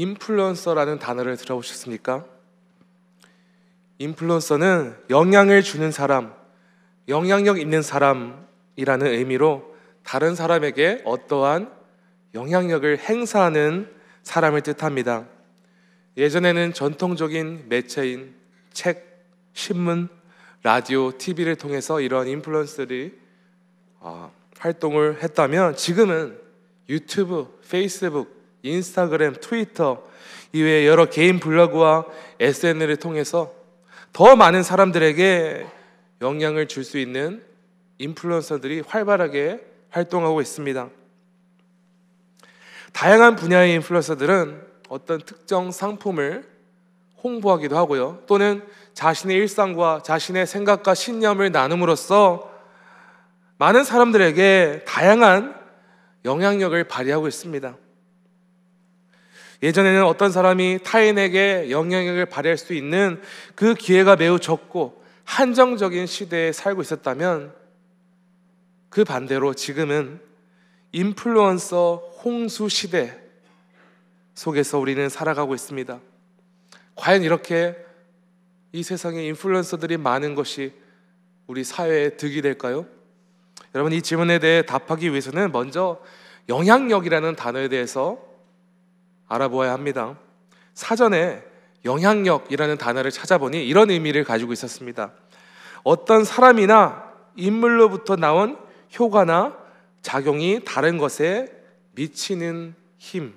인플루언서라는 단어를 들어보셨습니까? 인플루언서는 영향을 주는 사람, 영향력 있는 사람이라는 의미로 다른 사람에게 어떠한 영향력을 행사하는 사람을 뜻합니다. 예전에는 전통적인 매체인 책, 신문, 라디오, TV를 통해서 이런 인플루언서들이 어, 활동을 했다면 지금은 유튜브, 페이스북, 인스타그램, 트위터 이외에 여러 개인 블로그와 SNS를 통해서 더 많은 사람들에게 영향을 줄 수 있는 인플루언서들이 활발하게 활동하고 있습니다. 다양한 분야의 인플루언서들은 어떤 특정 상품을 홍보하기도 하고요. 또는 자신의 일상과 자신의 생각과 신념을 나눔으로써 많은 사람들에게 다양한 영향력을 발휘하고 있습니다. 예전에는 어떤 사람이 타인에게 영향력을 발휘할 수 있는 그 기회가 매우 적고 한정적인 시대에 살고 있었다면 그 반대로 지금은 인플루언서 홍수 시대 속에서 우리는 살아가고 있습니다. 과연 이렇게 이 세상에 인플루언서들이 많은 것이 우리 사회에 득이 될까요? 여러분 이 질문에 대해 답하기 위해서는 먼저 영향력이라는 단어에 대해서 알아보아야 합니다. 사전에 영향력이라는 단어를 찾아보니 이런 의미를 가지고 있었습니다. 어떤 사람이나 인물로부터 나온 효과나 작용이 다른 것에 미치는 힘.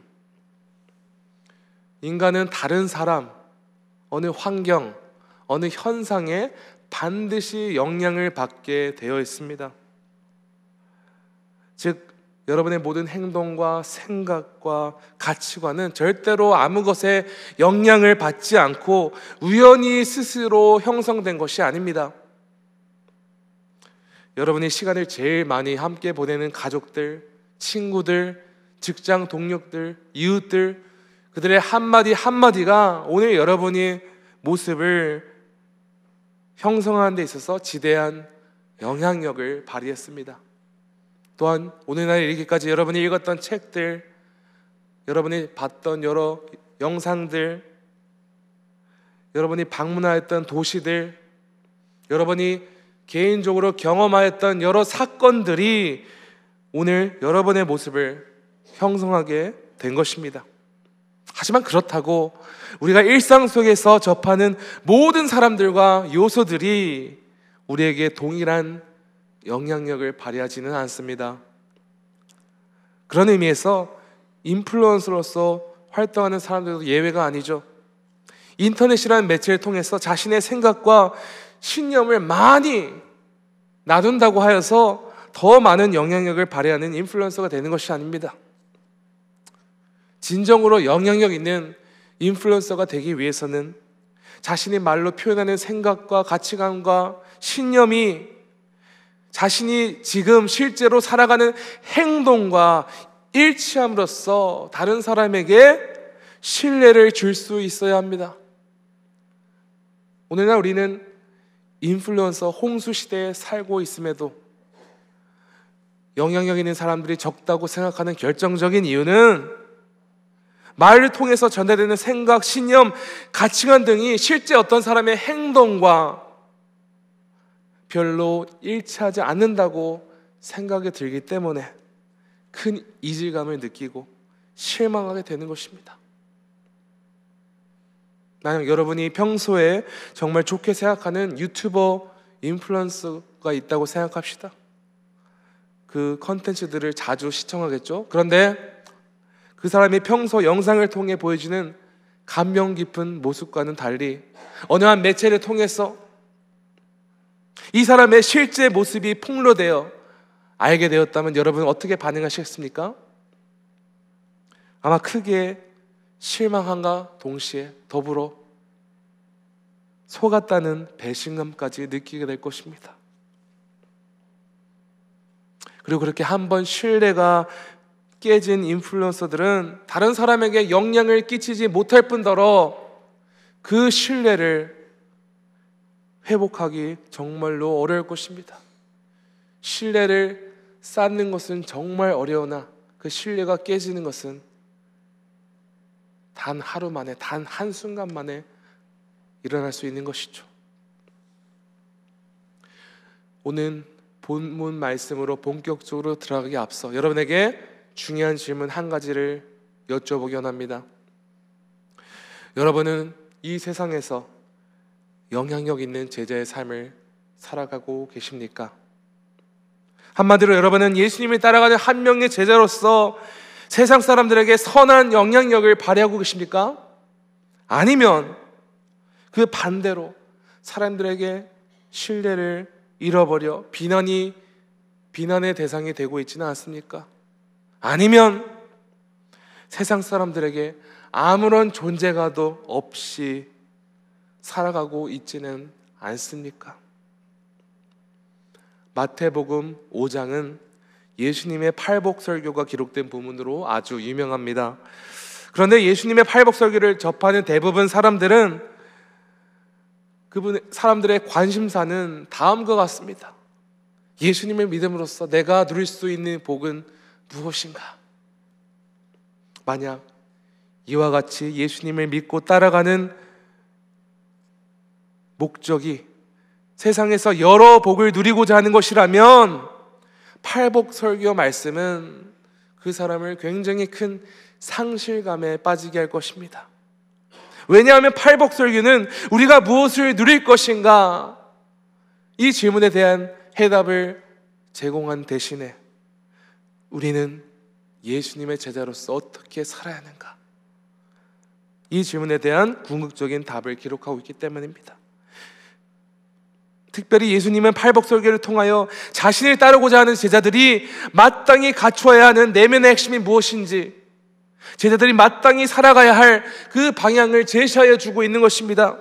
인간은 다른 사람, 어느 환경, 어느 현상에 반드시 영향을 받게 되어 있습니다. 즉, 여러분의 모든 행동과 생각과 가치관은 절대로 아무 것에 영향을 받지 않고 우연히 스스로 형성된 것이 아닙니다. 여러분이 시간을 제일 많이 함께 보내는 가족들, 친구들, 직장 동료들, 이웃들, 그들의 한마디 한마디가 오늘 여러분이 모습을 형성하는 데 있어서 지대한 영향력을 발휘했습니다. 또한 오늘날 이르기까지 여러분이 읽었던 책들, 여러분이 봤던 여러 영상들, 여러분이 방문하였던 도시들, 여러분이 개인적으로 경험하였던 여러 사건들이 오늘 여러분의 모습을 형성하게 된 것입니다. 하지만 그렇다고 우리가 일상 속에서 접하는 모든 사람들과 요소들이 우리에게 동일한 영향력을 발휘하지는 않습니다. 그런 의미에서 인플루언서로서 활동하는 사람들도 예외가 아니죠. 인터넷이라는 매체를 통해서 자신의 생각과 신념을 많이 나눈다고 하여서 더 많은 영향력을 발휘하는 인플루언서가 되는 것이 아닙니다. 진정으로 영향력 있는 인플루언서가 되기 위해서는 자신의 말로 표현하는 생각과 가치관과 신념이 자신이 지금 실제로 살아가는 행동과 일치함으로써 다른 사람에게 신뢰를 줄 수 있어야 합니다. 오늘날 우리는 인플루언서 홍수 시대에 살고 있음에도 영향력 있는 사람들이 적다고 생각하는 결정적인 이유는 말을 통해서 전달되는 생각, 신념, 가치관 등이 실제 어떤 사람의 행동과 별로 일치하지 않는다고 생각이 들기 때문에 큰 이질감을 느끼고 실망하게 되는 것입니다. 만약 여러분이 평소에 정말 좋게 생각하는 유튜버 인플루언서가 있다고 생각합시다. 그 컨텐츠들을 자주 시청하겠죠. 그런데 그 사람이 평소 영상을 통해 보여주는 감명 깊은 모습과는 달리 어느 한 매체를 통해서 이 사람의 실제 모습이 폭로되어 알게 되었다면 여러분 어떻게 반응하시겠습니까? 아마 크게 실망함과 동시에 더불어 속았다는 배신감까지 느끼게 될 것입니다. 그리고 그렇게 한번 신뢰가 깨진 인플루언서들은 다른 사람에게 영향을 끼치지 못할 뿐더러 그 신뢰를 회복하기 정말로 어려울 것입니다. 신뢰를 쌓는 것은 정말 어려우나 그 신뢰가 깨지는 것은 단 하루 만에, 단 한순간 만에 일어날 수 있는 것이죠. 오늘 본문 말씀으로 본격적으로 들어가기 앞서 여러분에게 중요한 질문 한 가지를 여쭤보기 원합니다. 여러분은 이 세상에서 영향력 있는 제자의 삶을 살아가고 계십니까? 한마디로 여러분은 예수님을 따라가는 한 명의 제자로서 세상 사람들에게 선한 영향력을 발휘하고 계십니까? 아니면 그 반대로 사람들에게 신뢰를 잃어버려 비난이 비난의 대상이 되고 있지는 않습니까? 아니면 세상 사람들에게 아무런 존재가도 없이 살아가고 있지는 않습니까? 마태복음 5장은 예수님의 팔복 설교가 기록된 부분으로 아주 유명합니다. 그런데 예수님의 팔복 설교를 접하는 대부분 사람들은 그분 사람들의 관심사는 다음과 같습니다. 예수님을 믿음으로써 내가 누릴 수 있는 복은 무엇인가? 만약 이와 같이 예수님을 믿고 따라가는 목적이 세상에서 여러 복을 누리고자 하는 것이라면 팔복 설교 말씀은 그 사람을 굉장히 큰 상실감에 빠지게 할 것입니다. 왜냐하면 팔복 설교는 우리가 무엇을 누릴 것인가 이 질문에 대한 해답을 제공한 대신에 우리는 예수님의 제자로서 어떻게 살아야 하는가? 이 질문에 대한 궁극적인 답을 기록하고 있기 때문입니다. 특별히 예수님은 팔복설교를 통하여 자신을 따르고자 하는 제자들이 마땅히 갖추어야 하는 내면의 핵심이 무엇인지 제자들이 마땅히 살아가야 할 그 방향을 제시하여 주고 있는 것입니다.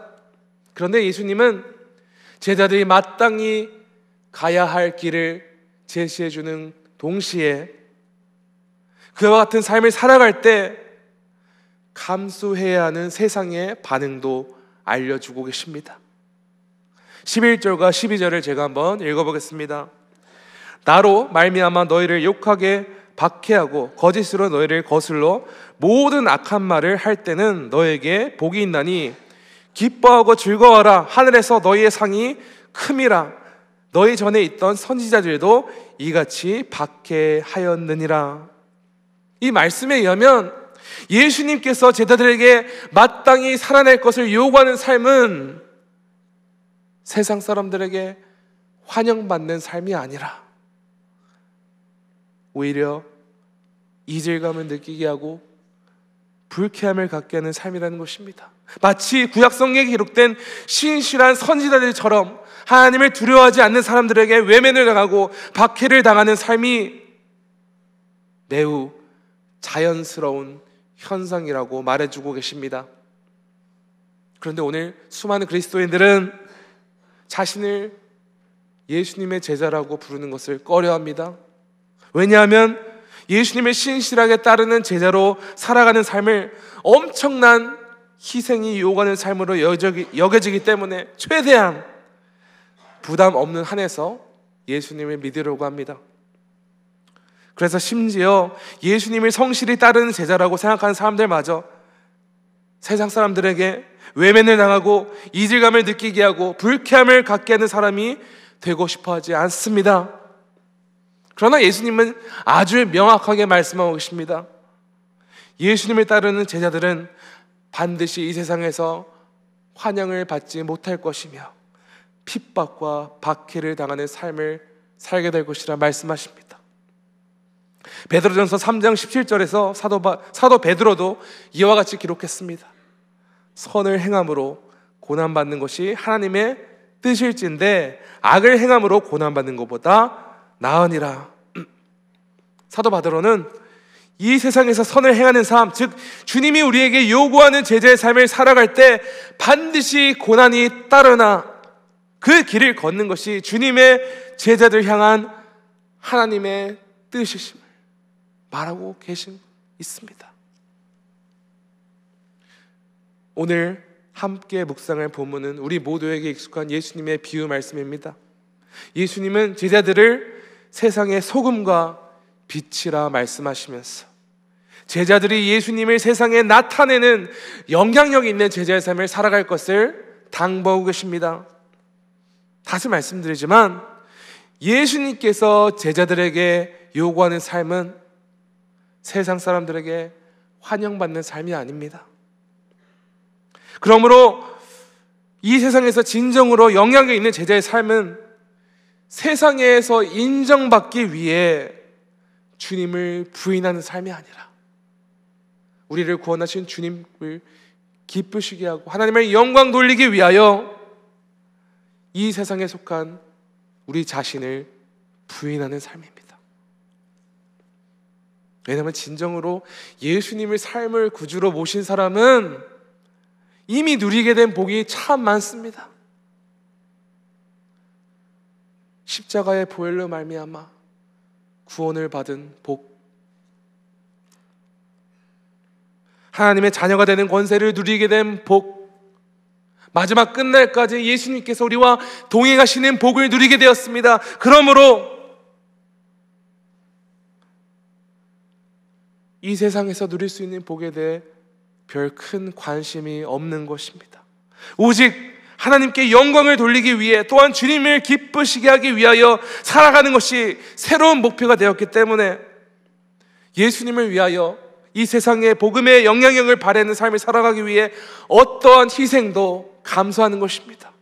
그런데 예수님은 제자들이 마땅히 가야 할 길을 제시해 주는 동시에 그와 같은 삶을 살아갈 때 감수해야 하는 세상의 반응도 알려주고 계십니다. 11절과 12절을 제가 한번 읽어보겠습니다. 나로 말미암아 너희를 욕하게 박해하고 거짓으로 너희를 거슬러 모든 악한 말을 할 때는 너에게 복이 있나니 기뻐하고 즐거워라. 하늘에서 너희의 상이 큼이라. 너희 전에 있던 선지자들도 이같이 박해하였느니라. 이 말씀에 의하면 예수님께서 제자들에게 마땅히 살아낼 것을 요구하는 삶은 세상 사람들에게 환영받는 삶이 아니라 오히려 이질감을 느끼게 하고 불쾌함을 갖게 하는 삶이라는 것입니다. 마치 구약 성경에 기록된 신실한 선지자들처럼 하나님을 두려워하지 않는 사람들에게 외면을 당하고 박해를 당하는 삶이 매우 자연스러운 현상이라고 말해주고 계십니다. 그런데 오늘 수많은 그리스도인들은 자신을 예수님의 제자라고 부르는 것을 꺼려합니다. 왜냐하면 예수님의 신실하게 따르는 제자로 살아가는 삶을 엄청난 희생이 요구하는 삶으로 여겨지기 때문에 최대한 부담 없는 한에서 예수님을 믿으려고 합니다. 그래서 심지어 예수님을 성실히 따르는 제자라고 생각하는 사람들마저 세상 사람들에게 외면을 당하고 이질감을 느끼게 하고 불쾌함을 갖게 하는 사람이 되고 싶어 하지 않습니다. 그러나 예수님은 아주 명확하게 말씀하고 계십니다. 예수님을 따르는 제자들은 반드시 이 세상에서 환영을 받지 못할 것이며 핍박과 박해를 당하는 삶을 살게 될 것이라 말씀하십니다. 베드로전서 3장 17절에서 사도, 사도 베드로도 이와 같이 기록했습니다. 선을 행함으로 고난받는 것이 하나님의 뜻일진데 악을 행함으로 고난받는 것보다 나으니라. 사도 바드로는 이 세상에서 선을 행하는 삶, 즉 주님이 우리에게 요구하는 제자의 삶을 살아갈 때 반드시 고난이 따르나 그 길을 걷는 것이 주님의 제자들 향한 하나님의 뜻이심을 말하고 계신 있습니다. 오늘 함께 묵상할 본문은 우리 모두에게 익숙한 예수님의 비유 말씀입니다. 예수님은 제자들을 세상의 소금과 빛이라 말씀하시면서 제자들이 예수님을 세상에 나타내는 영향력 있는 제자의 삶을 살아갈 것을 당부하고 계십니다. 다시 말씀드리지만 예수님께서 제자들에게 요구하는 삶은 세상 사람들에게 환영받는 삶이 아닙니다. 그러므로 이 세상에서 진정으로 영향력 있는 제자의 삶은 세상에서 인정받기 위해 주님을 부인하는 삶이 아니라 우리를 구원하신 주님을 기쁘시게 하고 하나님의 영광 돌리기 위하여 이 세상에 속한 우리 자신을 부인하는 삶입니다. 왜냐하면 진정으로 예수님을 삶을 구주로 모신 사람은 이미 누리게 된 복이 참 많습니다. 십자가의 보혈로 말미암아 구원을 받은 복, 하나님의 자녀가 되는 권세를 누리게 된 복, 마지막 끝날까지 예수님께서 우리와 동행하시는 복을 누리게 되었습니다. 그러므로 이 세상에서 누릴 수 있는 복에 대해 별 큰 관심이 없는 것입니다. 오직 하나님께 영광을 돌리기 위해 또한 주님을 기쁘시게 하기 위하여 살아가는 것이 새로운 목표가 되었기 때문에 예수님을 위하여 이 세상에 복음의 영향력을 바라는 삶을 살아가기 위해 어떠한 희생도 감수하는 것입니다.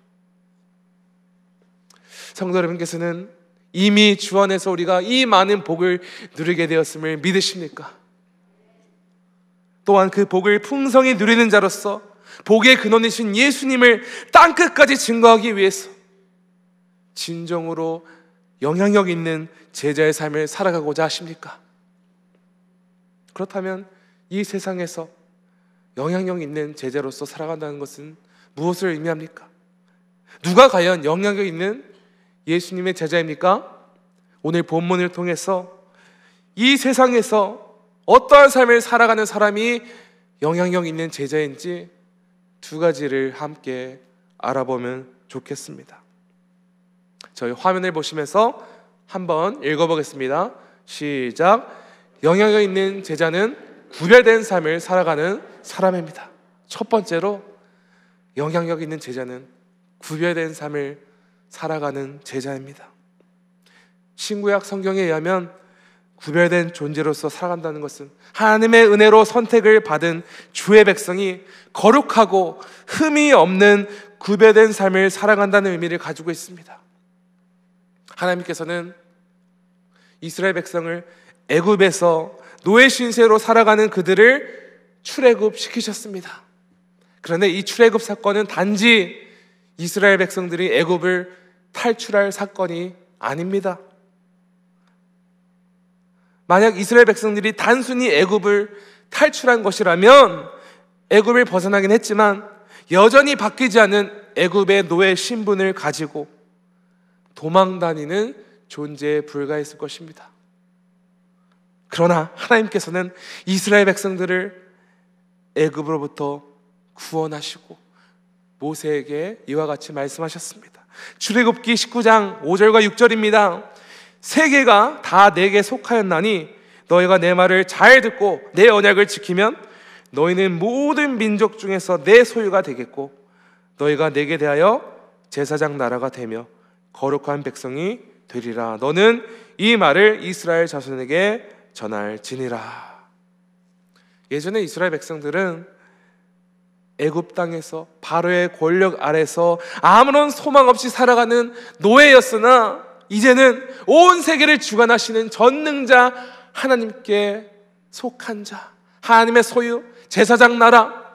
성도 여러분께서는 이미 주 안에서 우리가 이 많은 복을 누리게 되었음을 믿으십니까? 또한 그 복을 풍성히 누리는 자로서 복의 근원이신 예수님을 땅 끝까지 증거하기 위해서 진정으로 영향력 있는 제자의 삶을 살아가고자 하십니까? 그렇다면 이 세상에서 영향력 있는 제자로서 살아간다는 것은 무엇을 의미합니까? 누가 과연 영향력 있는 예수님의 제자입니까? 오늘 본문을 통해서 이 세상에서 어떠한 삶을 살아가는 사람이 영향력 있는 제자인지 두 가지를 함께 알아보면 좋겠습니다. 저희 화면을 보시면서 한번 읽어보겠습니다. 시작. 영향력 있는 제자는 구별된 삶을 살아가는 사람입니다. 첫 번째로 영향력 있는 제자는 구별된 삶을 살아가는 제자입니다. 신구약 성경에 의하면 구별된 존재로서 살아간다는 것은 하나님의 은혜로 선택을 받은 주의 백성이 거룩하고 흠이 없는 구별된 삶을 살아간다는 의미를 가지고 있습니다. 하나님께서는 이스라엘 백성을 애굽에서 노예 신세로 살아가는 그들을 출애굽 시키셨습니다. 그런데 이 출애굽 사건은 단지 이스라엘 백성들이 애굽을 탈출할 사건이 아닙니다. 만약 이스라엘 백성들이 단순히 애굽을 탈출한 것이라면 애굽을 벗어나긴 했지만 여전히 바뀌지 않은 애굽의 노예 신분을 가지고 도망 다니는 존재에 불과했을 것입니다. 그러나 하나님께서는 이스라엘 백성들을 애굽으로부터 구원하시고 모세에게 이와 같이 말씀하셨습니다. 출애굽기 19장 5절과 6절입니다. 세계가 다 내게 속하였나니 너희가 내 말을 잘 듣고 내 언약을 지키면 너희는 모든 민족 중에서 내 소유가 되겠고 너희가 내게 대하여 제사장 나라가 되며 거룩한 백성이 되리라. 너는 이 말을 이스라엘 자손에게 전할지니라. 예전에 이스라엘 백성들은 애굽 땅에서 바로의 권력 아래서 아무런 소망 없이 살아가는 노예였으나 이제는 온 세계를 주관하시는 전능자 하나님께 속한 자, 하나님의 소유, 제사장 나라,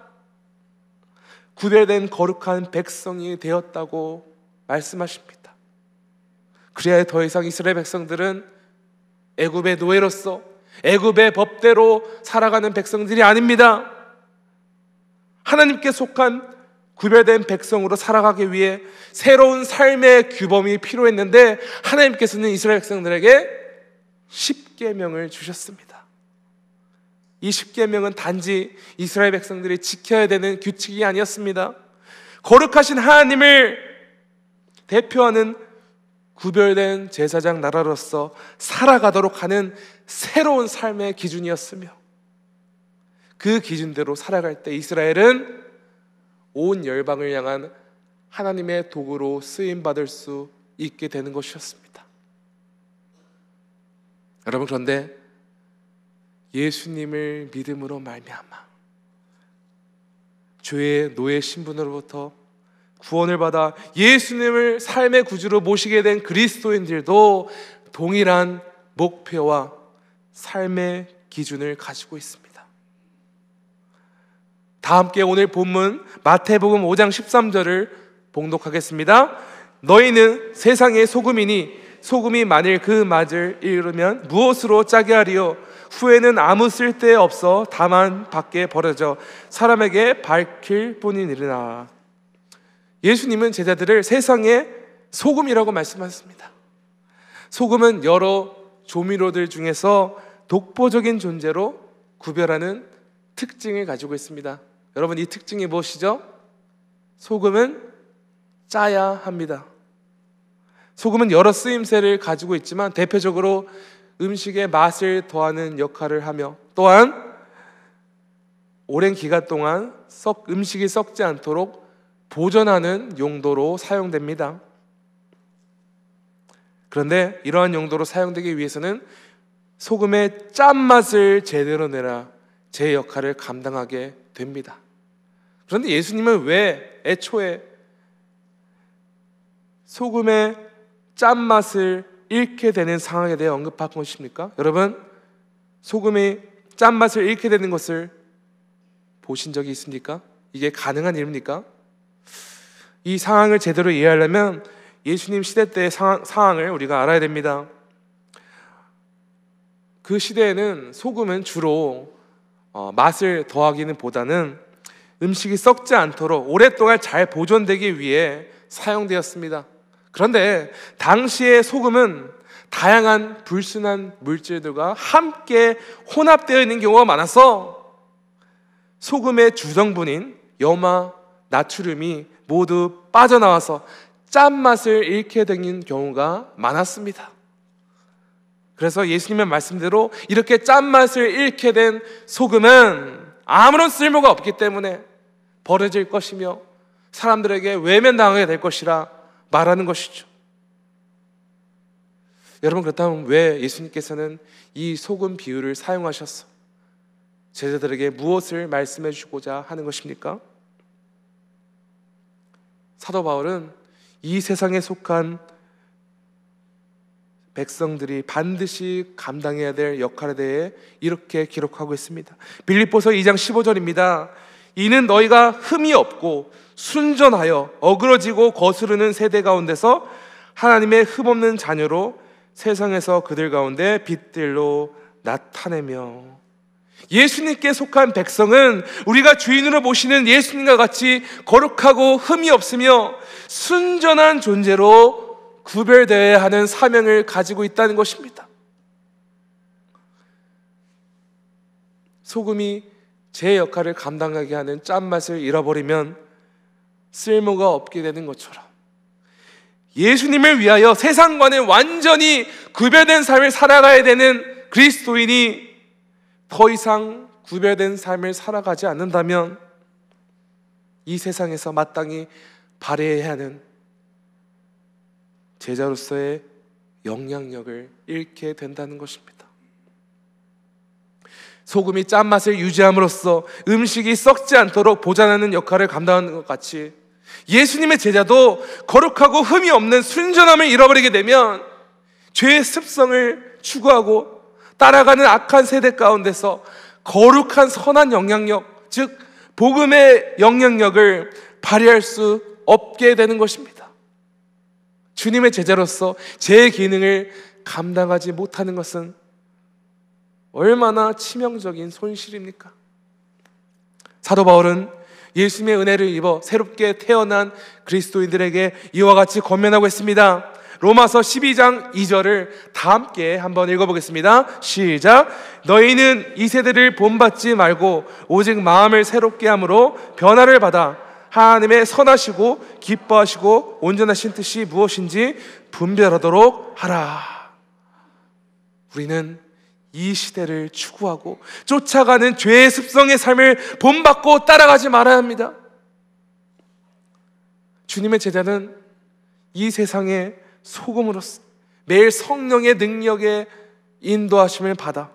구별된 거룩한 백성이 되었다고 말씀하십니다. 그래야 더 이상 이스라엘 백성들은 애굽의 노예로서 애굽의 법대로 살아가는 백성들이 아닙니다. 하나님께 속한 구별된 백성으로 살아가기 위해 새로운 삶의 규범이 필요했는데 하나님께서는 이스라엘 백성들에게 십계명을 주셨습니다. 이 십계명은 단지 이스라엘 백성들이 지켜야 되는 규칙이 아니었습니다. 거룩하신 하나님을 대표하는 구별된 제사장 나라로서 살아가도록 하는 새로운 삶의 기준이었으며 그 기준대로 살아갈 때 이스라엘은 온 열방을 향한 하나님의 도구로 쓰임 받을 수 있게 되는 것이었습니다. 여러분 그런데 예수님을 믿음으로 말미암아 죄의 노예 신분으로부터 구원을 받아 예수님을 삶의 구주로 모시게 된 그리스도인들도 동일한 목표와 삶의 기준을 가지고 있습니다. 다 함께 오늘 본문 마태복음 5장 13절을 봉독하겠습니다. 너희는 세상의 소금이니 소금이 만일 그 맛을 잃으면 무엇으로 짜게 하리요? 후에는 아무 쓸데 없어 다만 밖에 버려져 사람에게 밝힐 뿐이니라. 예수님은 제자들을 세상의 소금이라고 말씀하셨습니다. 소금은 여러 조미료들 중에서 독보적인 존재로 구별하는 특징을 가지고 있습니다. 여러분 이 특징이 무엇이죠? 소금은 짜야 합니다. 소금은 여러 쓰임새를 가지고 있지만 대표적으로 음식의 맛을 더하는 역할을 하며 또한 오랜 기간 동안 썩 음식이 썩지 않도록 보존하는 용도로 사용됩니다. 그런데 이러한 용도로 사용되기 위해서는 소금의 짠맛을 제대로 내라 제 역할을 감당하게 됩니다. 그런데 예수님은 왜 애초에 소금의 짠맛을 잃게 되는 상황에 대해 언급한 것입니까? 여러분, 소금이 짠맛을 잃게 되는 것을 보신 적이 있습니까? 이게 가능한 일입니까? 이 상황을 제대로 이해하려면 예수님 시대 때의 상황, 을 우리가 알아야 됩니다. 그 시대에는 소금은 주로 어, 맛을 더하기는 보다는 음식이 썩지 않도록 오랫동안 잘 보존되기 위해 사용되었습니다. 그런데 당시의 소금은 다양한 불순한 물질들과 함께 혼합되어 있는 경우가 많아서 소금의 주성분인 염화, 나트륨이 모두 빠져나와서 짠맛을 잃게 되는 경우가 많았습니다. 그래서 예수님의 말씀대로 이렇게 짠맛을 잃게 된 소금은 아무런 쓸모가 없기 때문에 버려질 것이며 사람들에게 외면당하게 될 것이라 말하는 것이죠. 여러분 그렇다면 왜 예수님께서는 이 소금 비유를 사용하셨어? 제자들에게 무엇을 말씀해 주고자 하는 것입니까? 사도 바울은 이 세상에 속한 백성들이 반드시 감당해야 될 역할에 대해 이렇게 기록하고 있습니다. 빌립보서 2장 15절입니다. 이는 너희가 흠이 없고 순전하여 어그러지고 거스르는 세대 가운데서 하나님의 흠 없는 자녀로 세상에서 그들 가운데 빛들로 나타내며 예수님께 속한 백성은 우리가 주인으로 모시는 예수님과 같이 거룩하고 흠이 없으며 순전한 존재로 구별되어야 하는 사명을 가지고 있다는 것입니다. 소금이 제 역할을 감당하게 하는 짠맛을 잃어버리면 쓸모가 없게 되는 것처럼 예수님을 위하여 세상과는 완전히 구별된 삶을 살아가야 되는 그리스도인이 더 이상 구별된 삶을 살아가지 않는다면 이 세상에서 마땅히 발휘해야 하는 제자로서의 영향력을 잃게 된다는 것입니다. 소금이 짠맛을 유지함으로써 음식이 썩지 않도록 보존하는 역할을 감당하는 것 같이 예수님의 제자도 거룩하고 흠이 없는 순전함을 잃어버리게 되면 죄의 습성을 추구하고 따라가는 악한 세대 가운데서 거룩한 선한 영향력, 즉 복음의 영향력을 발휘할 수 없게 되는 것입니다. 주님의 제자로서 제 기능을 감당하지 못하는 것은 얼마나 치명적인 손실입니까? 사도 바울은 예수님의 은혜를 입어 새롭게 태어난 그리스도인들에게 이와 같이 권면하고 있습니다. 로마서 12장 2절을 다 함께 한번 읽어보겠습니다. 시작. 너희는 이 세대를 본받지 말고 오직 마음을 새롭게 함으로 변화를 받아 하나님의 선하시고 기뻐하시고 온전하신 뜻이 무엇인지 분별하도록 하라. 우리는 이 시대를 추구하고 쫓아가는 죄의 습성의 삶을 본받고 따라가지 말아야 합니다. 주님의 제자는 이 세상의 소금으로서 매일 성령의 능력에 인도하심을 받아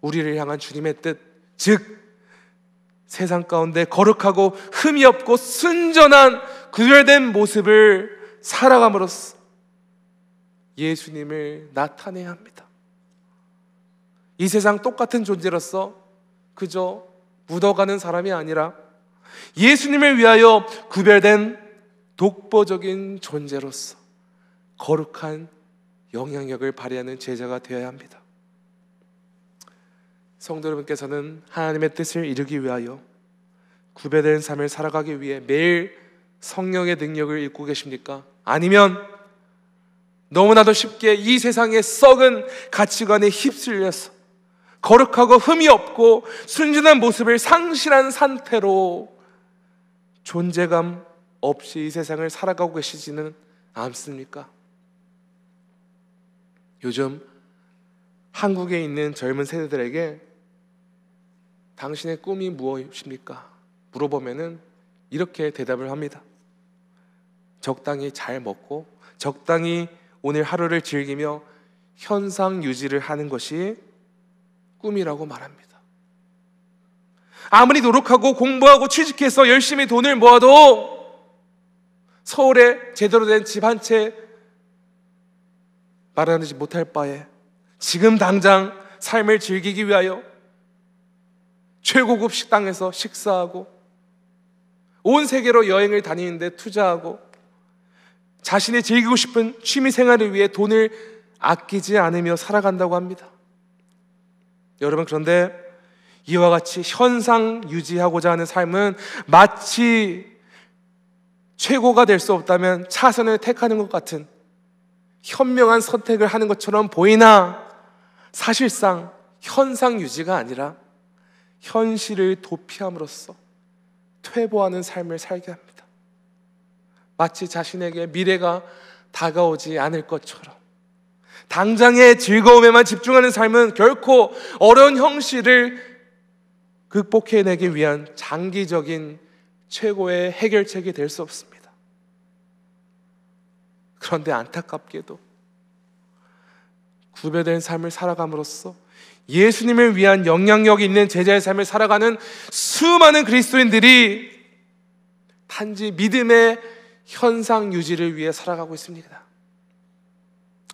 우리를 향한 주님의 뜻, 즉 세상 가운데 거룩하고 흠이 없고 순전한 구별된 모습을 살아감으로써 예수님을 나타내야 합니다. 이 세상 똑같은 존재로서 그저 묻어가는 사람이 아니라 예수님을 위하여 구별된 독보적인 존재로서 거룩한 영향력을 발휘하는 제자가 되어야 합니다. 성도 여러분께서는 하나님의 뜻을 이루기 위하여 구별된 삶을 살아가기 위해 매일 성령의 능력을 잊고 계십니까? 아니면 너무나도 쉽게 이 세상의 썩은 가치관에 휩쓸려서 거룩하고 흠이 없고 순진한 모습을 상실한 상태로 존재감 없이 이 세상을 살아가고 계시지는 않습니까? 요즘 한국에 있는 젊은 세대들에게 당신의 꿈이 무엇입니까? 물어보면은 이렇게 대답을 합니다. 적당히 잘 먹고 적당히 오늘 하루를 즐기며 현상 유지를 하는 것이 꿈이라고 말합니다. 아무리 노력하고 공부하고 취직해서 열심히 돈을 모아도 서울에 제대로 된 집 한 채 마련하지 못할 바에 지금 당장 삶을 즐기기 위하여 최고급 식당에서 식사하고 온 세계로 여행을 다니는데 투자하고 자신이 즐기고 싶은 취미 생활을 위해 돈을 아끼지 않으며 살아간다고 합니다. 여러분 그런데 이와 같이 현상 유지하고자 하는 삶은 마치 최고가 될 수 없다면 차선을 택하는 것 같은 현명한 선택을 하는 것처럼 보이나 사실상 현상 유지가 아니라 현실을 도피함으로써 퇴보하는 삶을 살게 합니다. 마치 자신에게 미래가 다가오지 않을 것처럼 당장의 즐거움에만 집중하는 삶은 결코 어려운 형실을 극복해내기 위한 장기적인 최고의 해결책이 될 수 없습니다. 그런데 안타깝게도 구별된 삶을 살아감으로써 예수님을 위한 영향력이 있는 제자의 삶을 살아가는 수많은 그리스도인들이 단지 믿음의 현상 유지를 위해 살아가고 있습니다.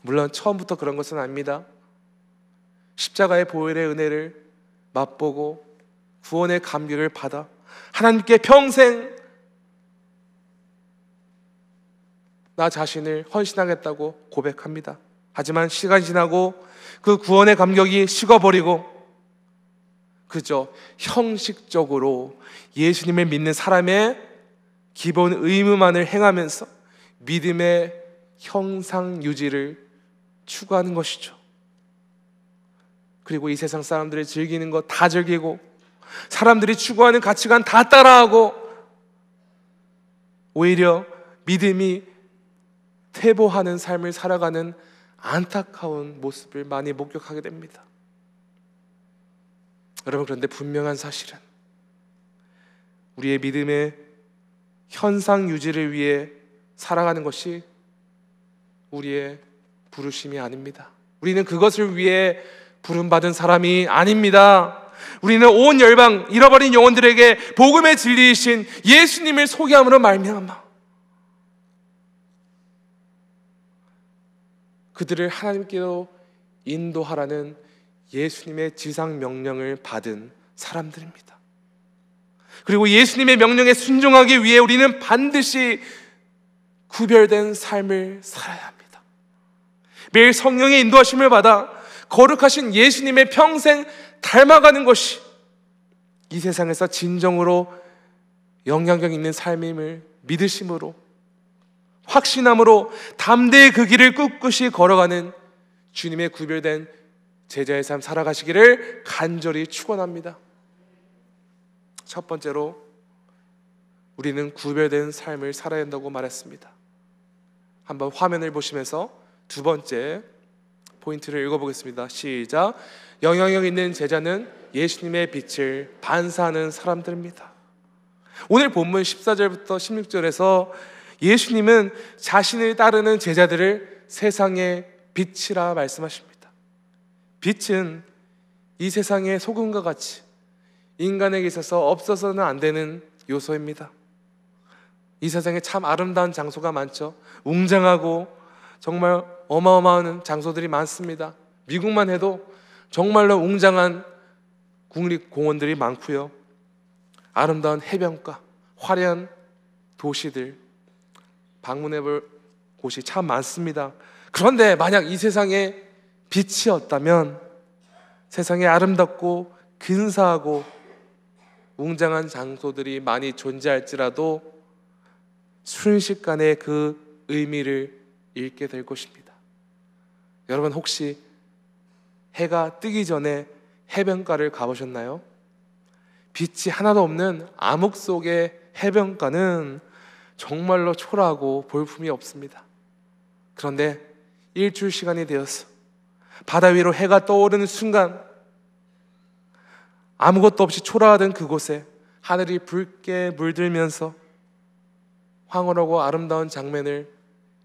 물론 처음부터 그런 것은 아닙니다. 십자가의 보혈의 은혜를 맛보고 구원의 감격을 받아 하나님께 평생 나 자신을 헌신하겠다고 고백합니다. 하지만 시간이 지나고 그 구원의 감격이 식어버리고 그저 형식적으로 예수님을 믿는 사람의 기본 의무만을 행하면서 믿음의 형상 유지를 추구하는 것이죠. 그리고 이 세상 사람들이 즐기는 것 다 즐기고 사람들이 추구하는 가치관 다 따라하고 오히려 믿음이 퇴보하는 삶을 살아가는 안타까운 모습을 많이 목격하게 됩니다. 여러분 그런데 분명한 사실은 우리의 믿음의 현상 유지를 위해 살아가는 것이 우리의 부르심이 아닙니다. 우리는 그것을 위해 부름받은 사람이 아닙니다. 우리는 온 열방 잃어버린 영혼들에게 복음의 진리이신 예수님을 소개함으로 말미암아 그들을 하나님께로 인도하라는 예수님의 지상 명령을 받은 사람들입니다. 그리고 예수님의 명령에 순종하기 위해 우리는 반드시 구별된 삶을 살아야 합니다. 매일 성령의 인도하심을 받아 거룩하신 예수님의 평생 닮아가는 것이 이 세상에서 진정으로 영향력 있는 삶임을 믿으심으로 확신함으로 담대히 그 길을 꿋꿋이 걸어가는 주님의 구별된 제자의 삶 살아가시기를 간절히 축원합니다. 첫 번째로 우리는 구별된 삶을 살아야 한다고 말했습니다. 한번 화면을 보시면서 두 번째 포인트를 읽어보겠습니다. 시작. 영향력 있는 제자는 예수님의 빛을 반사하는 사람들입니다. 오늘 본문 14절부터 16절에서 예수님은 자신을 따르는 제자들을 세상의 빛이라 말씀하십니다. 빛은 이 세상의 소금과 같이 인간에게 있어서 없어서는 안 되는 요소입니다. 이 세상에 참 아름다운 장소가 많죠. 웅장하고 정말 어마어마한 장소들이 많습니다. 미국만 해도 정말로 웅장한 국립공원들이 많고요. 아름다운 해변가, 화려한 도시들 방문해 볼 곳이 참 많습니다. 그런데 만약 이 세상에 빛이 없다면 세상에 아름답고 근사하고 웅장한 장소들이 많이 존재할지라도 순식간에 그 의미를 잃게 될 것입니다. 여러분 혹시 해가 뜨기 전에 해변가를 가보셨나요? 빛이 하나도 없는 암흑 속의 해변가는 정말로 초라하고 볼품이 없습니다. 그런데 일주일 시간이 되었어. 바다 위로 해가 떠오르는 순간 아무것도 없이 초라하던 그곳에 하늘이 붉게 물들면서 황홀하고 아름다운 장면을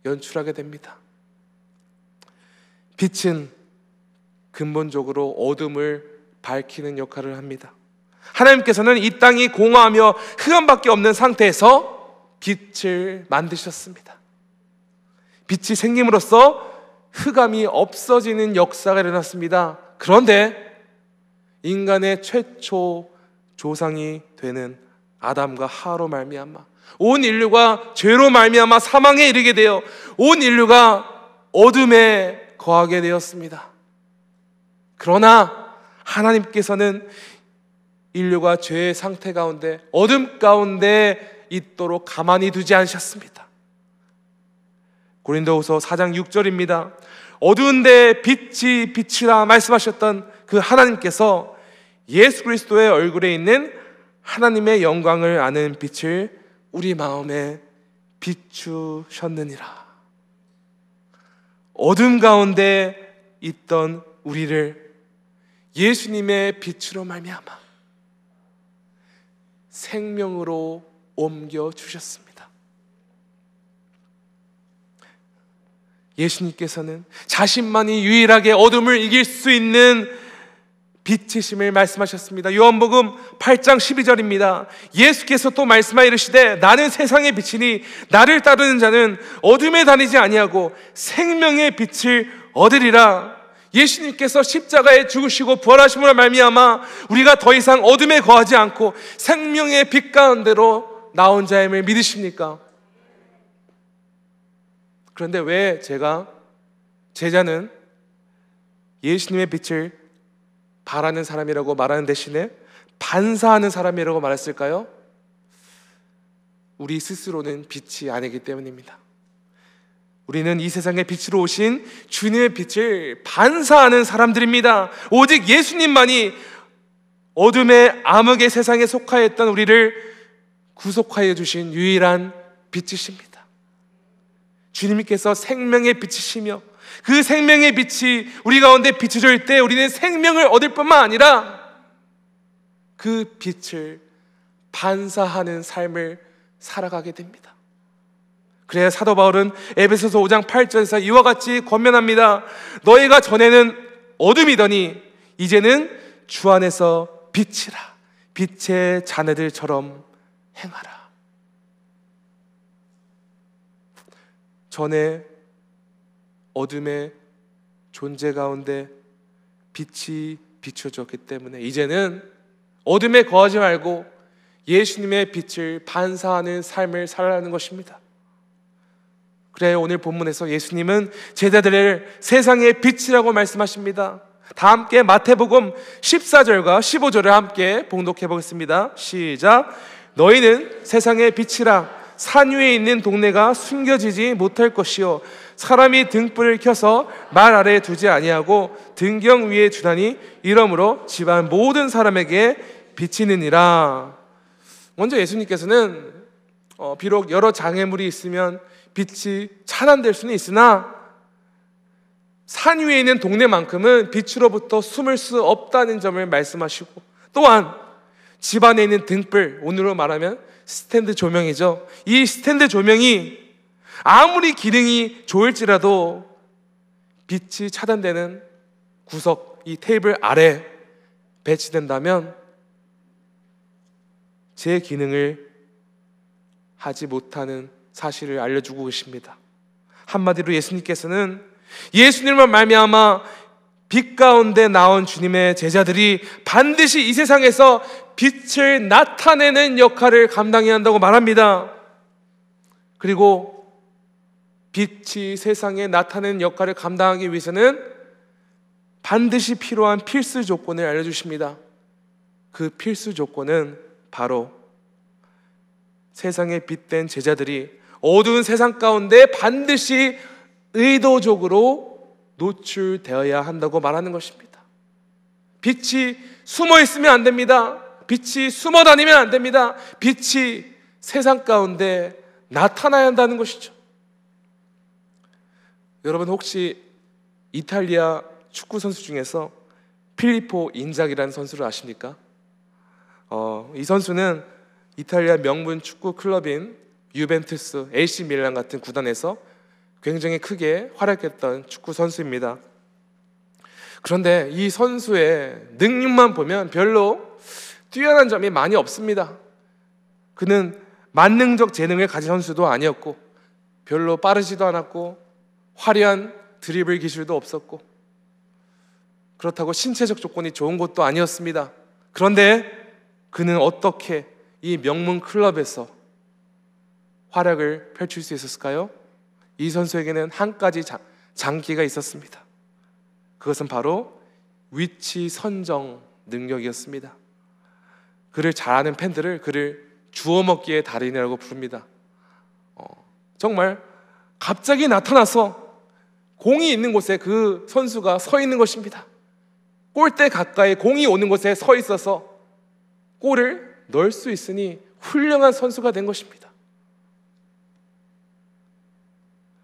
연출하게 됩니다. 빛은 근본적으로 어둠을 밝히는 역할을 합니다. 하나님께서는 이 땅이 공허하며 흑암밖에 없는 상태에서 빛을 만드셨습니다. 빛이 생김으로써 흑암이 없어지는 역사가 일어났습니다. 그런데 인간의 최초 조상이 되는 아담과 하로 말미암아 온 인류가 죄로 말미암아 사망에 이르게 되어 온 인류가 어둠에 거하게 되었습니다. 그러나 하나님께서는 인류가 죄의 상태 가운데 어둠 가운데 있도록 가만히 두지 않으셨습니다. 고린도후서 4장 6절입니다. 어두운 데 빛이 빛이라 말씀하셨던 그 하나님께서 예수 그리스도의 얼굴에 있는 하나님의 영광을 아는 빛을 우리 마음에 비추셨느니라. 어둠 가운데 있던 우리를 예수님의 빛으로 말미암아 생명으로 옮겨 주셨습니다. 예수님께서는 자신만이 유일하게 어둠을 이길 수 있는 빛이심을 말씀하셨습니다. 요한복음 8장 12절입니다. 예수께서 또 말씀하여 이르시되 나는 세상의 빛이니 나를 따르는 자는 어둠에 다니지 아니하고 생명의 빛을 얻으리라. 예수님께서 십자가에 죽으시고 부활하심으로 말미암아 우리가 더 이상 어둠에 거하지 않고 생명의 빛 가운데로 나온 자임을 믿으십니까? 그런데 왜 제가 제자는 예수님의 빛을 바라는 사람이라고 말하는 대신에 반사하는 사람이라고 말했을까요? 우리 스스로는 빛이 아니기 때문입니다. 우리는 이 세상에 빛으로 오신 주님의 빛을 반사하는 사람들입니다. 오직 예수님만이 어둠의 암흑의 세상에 속하였던 우리를 구속하여 주신 유일한 빛이십니다. 주님께서 생명의 빛이시며 그 생명의 빛이 우리 가운데 비춰질 때 우리는 생명을 얻을 뿐만 아니라 그 빛을 반사하는 삶을 살아가게 됩니다. 그래야 사도 바울은 에베소서 5장 8절에서 이와 같이 권면합니다. 너희가 전에는 어둠이더니 이제는 주 안에서 빛이라. 빛의 자네들처럼 행하라. 전에 어둠의 존재 가운데 빛이 비춰졌기 때문에 이제는 어둠에 거하지 말고 예수님의 빛을 반사하는 삶을 살아가는 것입니다. 그래 오늘 본문에서 예수님은 제자들을 세상의 빛이라고 말씀하십니다. 다 함께 마태복음 14절과 15절을 함께 봉독해 보겠습니다. 시작. 너희는 세상의 빛이라 산 위에 있는 동네가 숨겨지지 못할 것이요 사람이 등불을 켜서 말 아래에 두지 아니하고 등경 위에 두다니 이러므로 집안 모든 사람에게 비치느니라. 먼저 예수님께서는 어, 비록 여러 장애물이 있으면 빛이 차단될 수는 있으나 산 위에 있는 동네만큼은 빛으로부터 숨을 수 없다는 점을 말씀하시고 또한 집안에 있는 등불, 오늘로 말하면 스탠드 조명이죠. 이 스탠드 조명이 아무리 기능이 좋을지라도 빛이 차단되는 구석, 이 테이블 아래 배치된다면 제 기능을 하지 못하는 사실을 알려주고 계십니다. 한마디로 예수님께서는 예수님을 말미암아 빛 가운데 나온 주님의 제자들이 반드시 이 세상에서 빛을 나타내는 역할을 감당해야 한다고 말합니다. 그리고 빛이 세상에 나타내는 역할을 감당하기 위해서는 반드시 필요한 필수 조건을 알려주십니다. 그 필수 조건은 바로 세상에 빛된 제자들이 어두운 세상 가운데 반드시 의도적으로 노출되어야 한다고 말하는 것입니다. 빛이 숨어 있으면 안 됩니다. 빛이 숨어 다니면 안 됩니다. 빛이 세상 가운데 나타나야 한다는 것이죠. 여러분 혹시 이탈리아 축구 선수 중에서 필리포 인작이라는 선수를 아십니까? 어, 이 선수는 이탈리아 명문 축구 클럽인 유벤투스, AC 밀란 같은 구단에서 굉장히 크게 활약했던 축구 선수입니다. 그런데 이 선수의 능력만 보면 별로 뛰어난 점이 많이 없습니다. 그는 만능적 재능을 가진 선수도 아니었고 별로 빠르지도 않았고 화려한 드리블 기술도 없었고 그렇다고 신체적 조건이 좋은 것도 아니었습니다. 그런데 그는 어떻게 이 명문 클럽에서 활약을 펼칠 수 있었을까요? 이 선수에게는 한 가지 장, 장기가 있었습니다. 그것은 바로 위치 선정 능력이었습니다. 그를 잘 아는 팬들을 그를 주워 먹기의 달인이라고 부릅니다. 어, 정말 갑자기 나타나서 공이 있는 곳에 그 선수가 서 있는 것입니다. 골대 가까이 공이 오는 곳에 서 있어서 골을 넣을 수 있으니 훌륭한 선수가 된 것입니다.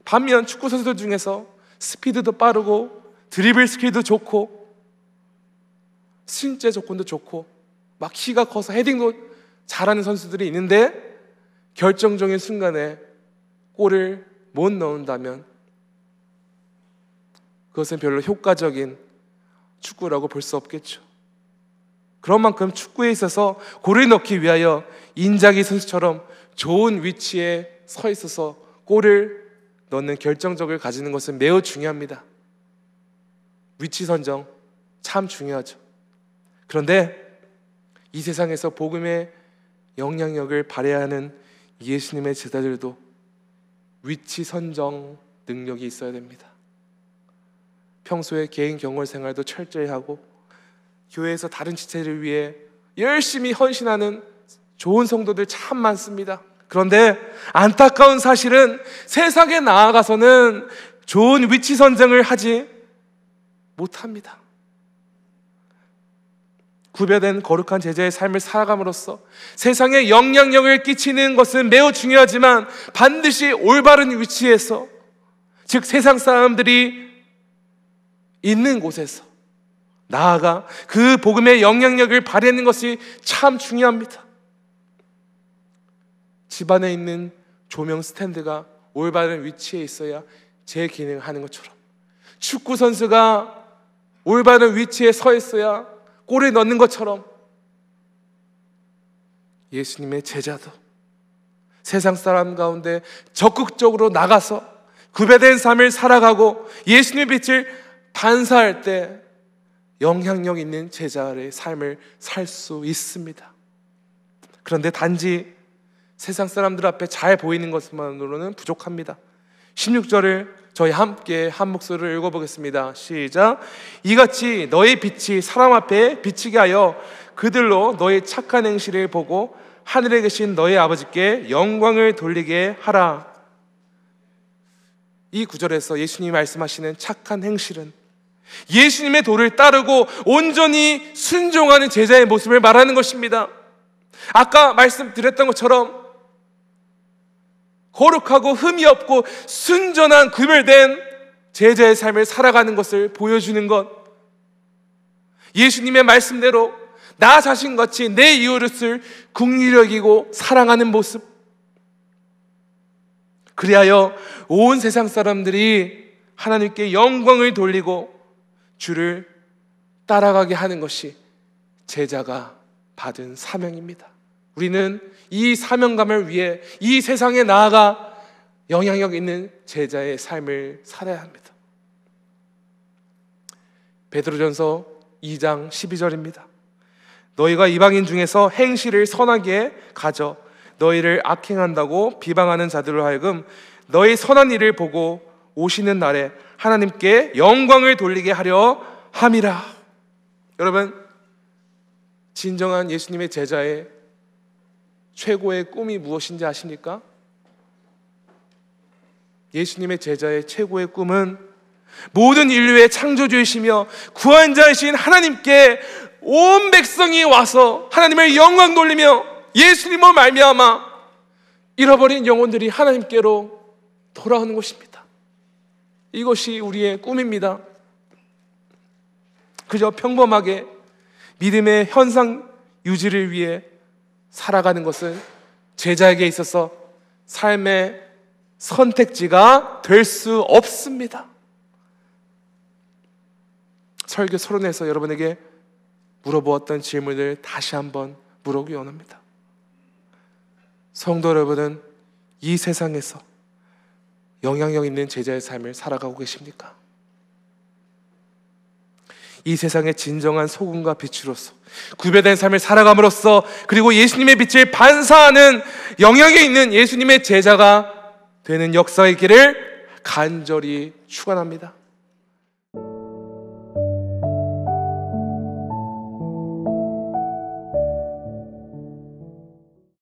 반면 축구 선수들 중에서 스피드도 빠르고 드리블 스킬도 좋고 신체 조건도 좋고 막 키가 커서 헤딩도 잘하는 선수들이 있는데 결정적인 순간에 골을 못 넣는다면 그것은 별로 효과적인 축구라고 볼 수 없겠죠. 그런 만큼 축구에 있어서 골을 넣기 위하여 인자기 선수처럼 좋은 위치에 서 있어서 골을 넣는 결정적을 가지는 것은 매우 중요합니다. 위치 선정 참 중요하죠. 그런데 이 세상에서 복음의 영향력을 발휘해야 하는 예수님의 제자들도 위치 선정 능력이 있어야 됩니다. 평소에 개인 경월 생활도 철저히 하고 교회에서 다른 지체를 위해 열심히 헌신하는 좋은 성도들 참 많습니다. 그런데 안타까운 사실은 세상에 나아가서는 좋은 위치 선정을 하지 못합니다. 구별된 거룩한 제자의 삶을 살아감으로써 세상에 영향력을 끼치는 것은 매우 중요하지만 반드시 올바른 위치에서 즉 세상 사람들이 있는 곳에서 나아가 그 복음의 영향력을 발휘하는 것이 참 중요합니다. 집안에 있는 조명 스탠드가 올바른 위치에 있어야 제 기능을 하는 것처럼 축구 선수가 올바른 위치에 서 있어야 골을 넣는 것처럼 예수님의 제자도 세상 사람 가운데 적극적으로 나가서 구별된 삶을 살아가고 예수님의 빛을 반사할 때 영향력 있는 제자의 삶을 살 수 있습니다. 그런데 단지 세상 사람들 앞에 잘 보이는 것만으로는 부족합니다. 16절을 저희 함께 한 목소리를 읽어보겠습니다. 시작. 이같이 너의 빛이 사람 앞에 비치게 하여 그들로 너의 착한 행실을 보고 하늘에 계신 너의 아버지께 영광을 돌리게 하라. 이 구절에서 예수님이 말씀하시는 착한 행실은 예수님의 도를 따르고 온전히 순종하는 제자의 모습을 말하는 것입니다. 아까 말씀드렸던 것처럼 거룩하고 흠이 없고 순전한 구별된 제자의 삶을 살아가는 것을 보여주는 것. 예수님의 말씀대로 나 자신같이 내 이웃을 국리 여기고 사랑하는 모습. 그리하여 온 세상 사람들이 하나님께 영광을 돌리고 주를 따라가게 하는 것이 제자가 받은 사명입니다. 우리는 이 사명감을 위해 이 세상에 나아가 영향력 있는 제자의 삶을 살아야 합니다. 베드로전서 2장 12절입니다. 너희가 이방인 중에서 행실을 선하게 가져 너희를 악행한다고 비방하는 자들로 하여금 너희 선한 일을 보고 오시는 날에 하나님께 영광을 돌리게 하려 함이라. 여러분, 진정한 예수님의 제자의 최고의 꿈이 무엇인지 아십니까? 예수님의 제자의 최고의 꿈은 모든 인류의 창조주이시며 구원자이신 하나님께 온 백성이 와서 하나님의 영광 돌리며 예수님을 말미암아 잃어버린 영혼들이 하나님께로 돌아오는 것입니다. 이것이 우리의 꿈입니다. 그저 평범하게 믿음의 현상 유지를 위해 살아가는 것은 제자에게 있어서 삶의 선택지가 될 수 없습니다. 설교 서론에서 여러분에게 물어보았던 질문을 다시 한번 물어보기 원합니다. 성도 여러분은 이 세상에서 영향력 있는 제자의 삶을 살아가고 계십니까? 이 세상의 진정한 소금과 빛으로서 구별된 삶을 살아감으로써 그리고 예수님의 빛을 반사하는 영향이 있는 예수님의 제자가 되는 역사의 길을 간절히 축원합니다.